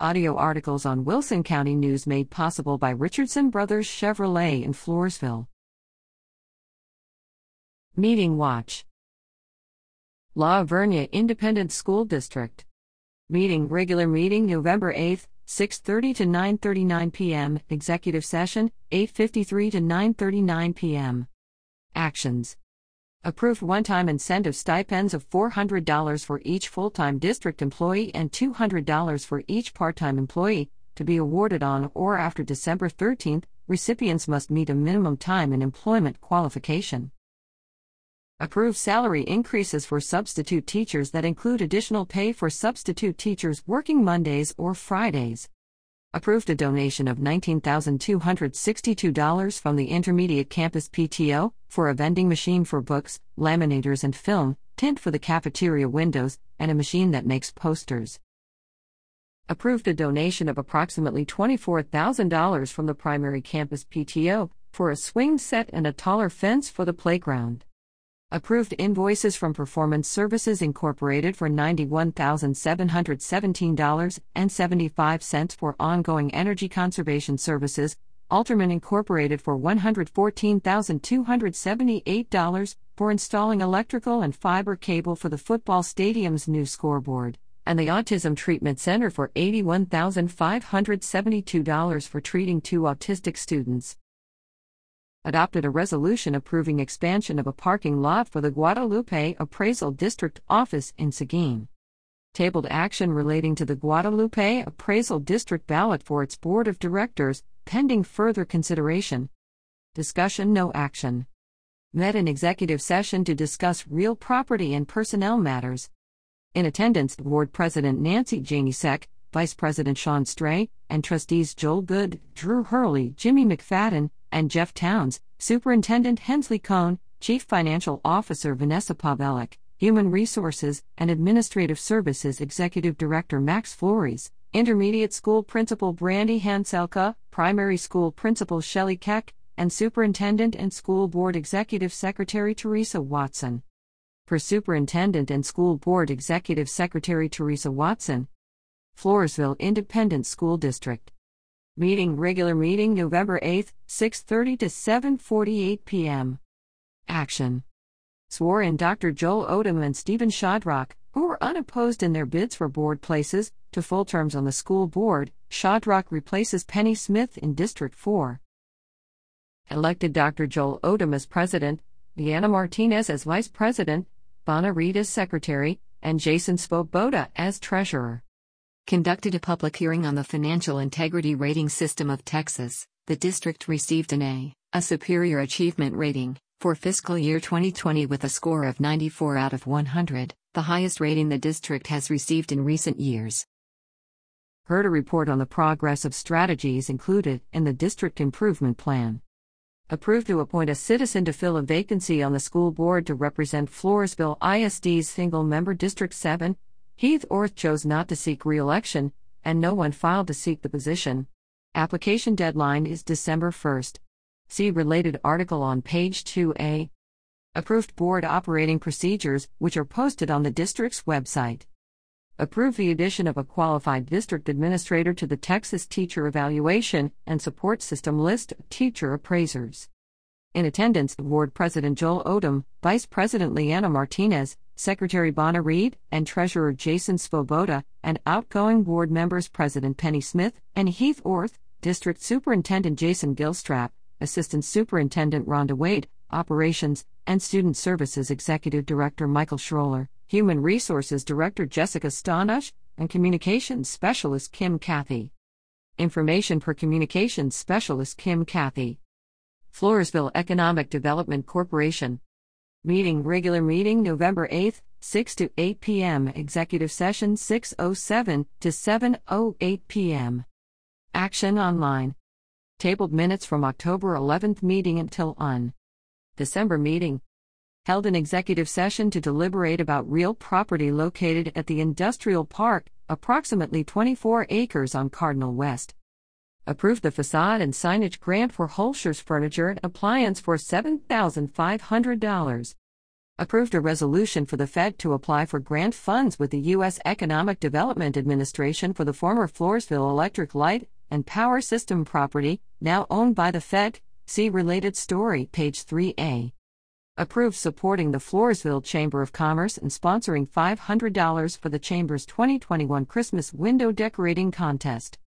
Audio articles on Wilson County News made possible by Richardson Brothers Chevrolet in Floresville. Meeting Watch La Vernia Independent School District. Meeting regular meeting November 8, 6:30 to 9:39 p.m. Executive session 8:53 to 9:39 p.m. Actions. Approved one-time incentive stipends of $400 for each full-time district employee and $200 for each part-time employee to be awarded on or after December 13. Recipients must meet a minimum time and employment qualification. Approve salary increases for substitute teachers that include additional pay for substitute teachers working Mondays or Fridays. Approved a donation of $19,262 from the Intermediate Campus PTO for a vending machine for books, laminators, and film, tint for the cafeteria windows, and a machine that makes posters. Approved a donation of approximately $24,000 from the primary campus PTO for a swing set and a taller fence for the playground. Approved invoices from Performance Services Incorporated for $91,717.75 for ongoing energy conservation services, Alterman Incorporated for $114,278 for installing electrical and fiber cable for the football stadium's new scoreboard, and the Autism Treatment Center for $81,572 for treating two autistic students adopted a resolution approving expansion of a parking lot for the Guadalupe Appraisal District office in Seguin. Tabled action relating to the Guadalupe Appraisal District ballot for its board of directors, pending further consideration. Discussion no action. Met in executive session to discuss real property and personnel matters. In attendance, Board President Nancy Janisek, Vice President Sean Stray, and Trustees Joel Good, Drew Hurley, Jimmy McFadden, and Jeff Towns, Superintendent Hensley Cohn, Chief Financial Officer Vanessa Pavelik, Human Resources and Administrative Services Executive Director Max Flores, Intermediate School Principal Brandy Hanselka, Primary School Principal Shelley Keck, and Superintendent and School Board Executive Secretary Teresa Watson. For Superintendent and School Board Executive Secretary Teresa Watson, Floresville Independent School District. Meeting regular meeting November 8, 6:30 to 7:48 p.m. Action. Swore in Dr. Joel Odom and Stephen Shadrock, who were unopposed in their bids for board places, to full terms on the school board. Shadrock replaces Penny Smith in District 4. Elected Dr. Joel Odom as president, Deanna Martinez as vice president, Bonna Reed as secretary, and Jason Svoboda as treasurer conducted a public hearing on the Financial Integrity Rating System of Texas. The district received an A, a superior achievement rating, for fiscal year 2020 with a score of 94 out of 100, the highest rating the district has received in recent years. Heard a report on the progress of strategies included in the District Improvement Plan. Approved to appoint a citizen to fill a vacancy on the school board to represent Floresville ISD's single member District 7, Heath Orth chose not to seek re election, and no one filed to seek the position. Application deadline is December 1st. See related article on page 2A. Approved board operating procedures, which are posted on the district's website. Approve the addition of a qualified district administrator to the Texas Teacher Evaluation and Support System list of teacher appraisers. In attendance, Board President Joel Odom, Vice President Leanna Martinez, Secretary Bonna Reed, and Treasurer Jason Svoboda, and outgoing board members President Penny Smith and Heath Orth, District Superintendent Jason Gilstrap, Assistant Superintendent Rhonda Wade, Operations and Student Services Executive Director Michael Schroller, Human Resources Director Jessica Stonush, and Communications Specialist Kim Cathy. Information per Communications Specialist Kim Cathy. Floresville Economic Development Corporation. Meeting regular meeting November 8th, 6 to 8 p.m. Executive session 607 to 708 p.m. Action online. Tabled minutes from October 11th meeting until on December meeting. Held an executive session to deliberate about real property located at the industrial park, approximately 24 acres on Cardinal West approved the facade and signage grant for Holscher's Furniture and Appliance for $7,500. Approved a resolution for the Fed to apply for grant funds with the U.S. Economic Development Administration for the former Floresville Electric Light and Power System property, now owned by the Fed. See related story, page 3a. Approved supporting the Floresville Chamber of Commerce and sponsoring $500 for the Chamber's 2021 Christmas window decorating contest.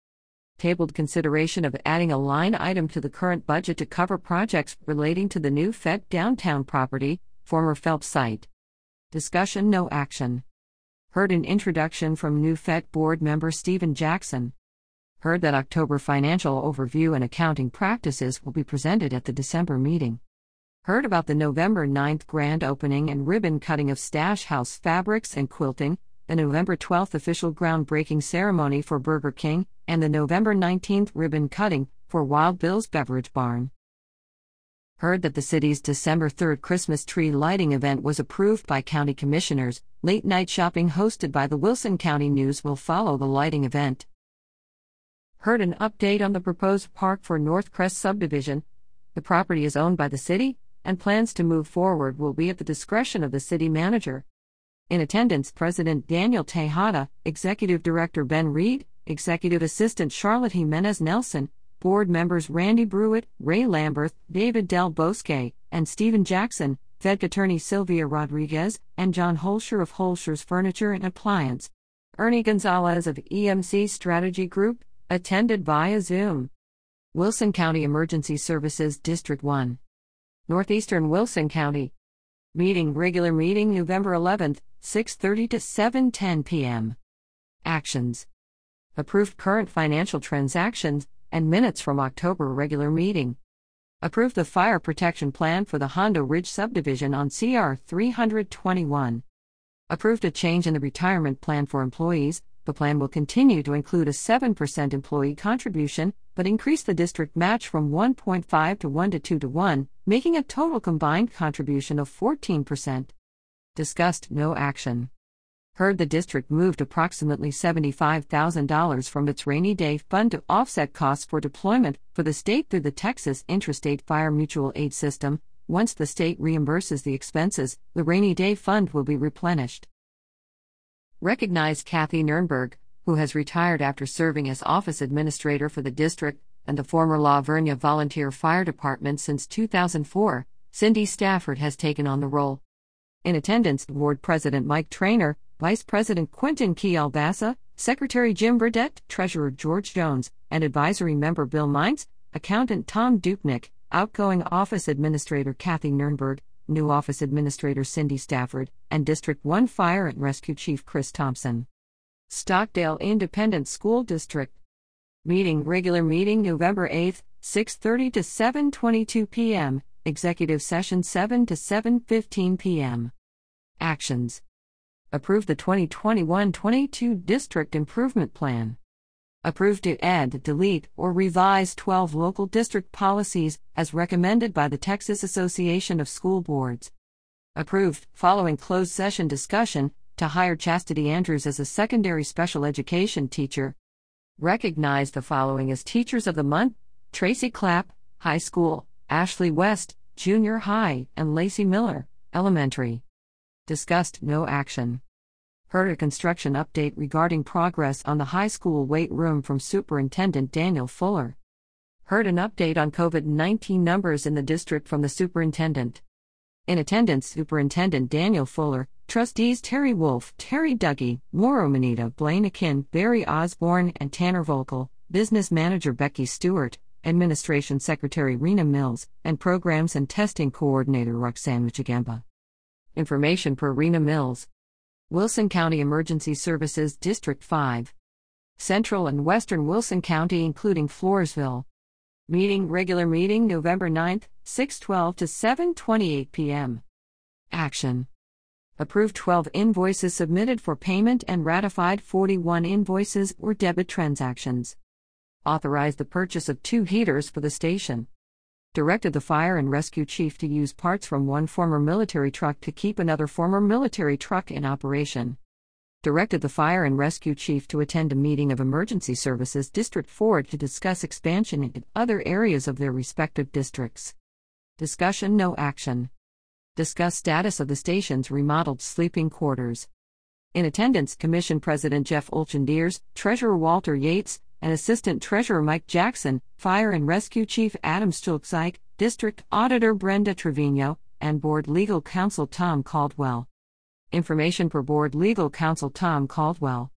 Tabled consideration of adding a line item to the current budget to cover projects relating to the new Fed downtown property, former Phelps site. Discussion no action. Heard an introduction from new FET board member Stephen Jackson. Heard that October financial overview and accounting practices will be presented at the December meeting. Heard about the November 9th grand opening and ribbon cutting of Stash House Fabrics and Quilting, the November 12th official groundbreaking ceremony for Burger King, and the November 19th ribbon cutting for Wild Bill's Beverage Barn. Heard that the city's December 3rd Christmas tree lighting event was approved by county commissioners. Late night shopping hosted by the Wilson County News will follow the lighting event heard an update on the proposed park for North Crest subdivision. The property is owned by the city, and plans to move forward will be at the discretion of the city manager. In attendance, President Daniel Tejada, Executive Director Ben Reed, Executive Assistant Charlotte Jimenez Nelson, Board members Randy Brewitt, Ray Lamberth, David Del Bosque, and Stephen Jackson, Fed Attorney Sylvia Rodriguez, and John Holscher of Holscher's Furniture and Appliance. Ernie Gonzalez of EMC Strategy Group, Attended via Zoom. Wilson County Emergency Services District 1. Northeastern Wilson County. Meeting regular meeting November 11th, 6:30 to 7:10 p.m. Actions. Approved current financial transactions and minutes from October regular meeting. Approved the fire protection plan for the Hondo Ridge subdivision on CR 321. Approved a change in the retirement plan for employees, the plan will continue to include a 7% employee contribution, but increase the district match from 1.5 to 1 to 2 to 1, making a total combined contribution of 14%. Discussed no action. Heard the district moved approximately $75,000 from its rainy day fund to offset costs for deployment for the state through the Texas Intrastate Fire Mutual Aid System. Once the state reimburses the expenses, the rainy day fund will be replenished recognized Kathy Nernberg, who has retired after serving as office administrator for the district and the former La Vernia Volunteer Fire Department since 2004. Cindy Stafford has taken on the role. In attendance, Ward President Mike Trainer, Vice President Quentin Kielbasa, Secretary Jim Burdett, Treasurer George Jones, and Advisory Member Bill Mines, Accountant Tom Dupnick, Outgoing Office Administrator Kathy Nernberg, new Office Administrator Cindy Stafford, and District 1 Fire and Rescue Chief Chris Thompson. Stockdale Independent School District. Meeting regular meeting November 8, 6:30 to 7:22 p.m. Executive session 7 to 7:15 p.m. Actions. Approve the 2021-22 District Improvement Plan. Approved to add, delete, or revise 12 local district policies as recommended by the Texas Association of School Boards. Approved, following closed session discussion, to hire Chastity Andrews as a secondary special education teacher. Recognize the following as Teachers of the Month Tracy Clapp, High School, Ashley West, Junior High, and Lacey Miller, Elementary. Discussed no action. Heard a construction update regarding progress on the high school weight room from Superintendent Daniel Fuller. Heard an update on COVID 19 numbers in the district from the superintendent. In attendance, Superintendent Daniel Fuller, Trustees Terry Wolf, Terry Dougie, Mauro Manita, Blaine Akin, Barry Osborne, and Tanner Volkel, Business Manager Becky Stewart, Administration Secretary Rena Mills, and Programs and Testing Coordinator Roxanne Michigamba. Information per Rena Mills. Wilson County Emergency Services District 5. Central and Western Wilson County, including Floresville. Meeting regular meeting November 9th, 6:12 to 7:28 p.m. Action. Approved 12 invoices submitted for payment and ratified 41 invoices or debit transactions. Authorized the purchase of two heaters for the station directed the fire and rescue chief to use parts from one former military truck to keep another former military truck in operation. Directed the fire and rescue chief to attend a meeting of Emergency Services District 4 to discuss expansion into other areas of their respective districts. Discussion No action. discuss status of the station's remodeled sleeping quarters. In attendance, Commission President Jeff Olchendiers, Treasurer Walter Yates, and Assistant Treasurer Mike Jackson, Fire and Rescue Chief Adam Stulpzike, District Auditor Brenda Trevino, and Board Legal Counsel Tom Caldwell. Information per Board Legal Counsel Tom Caldwell.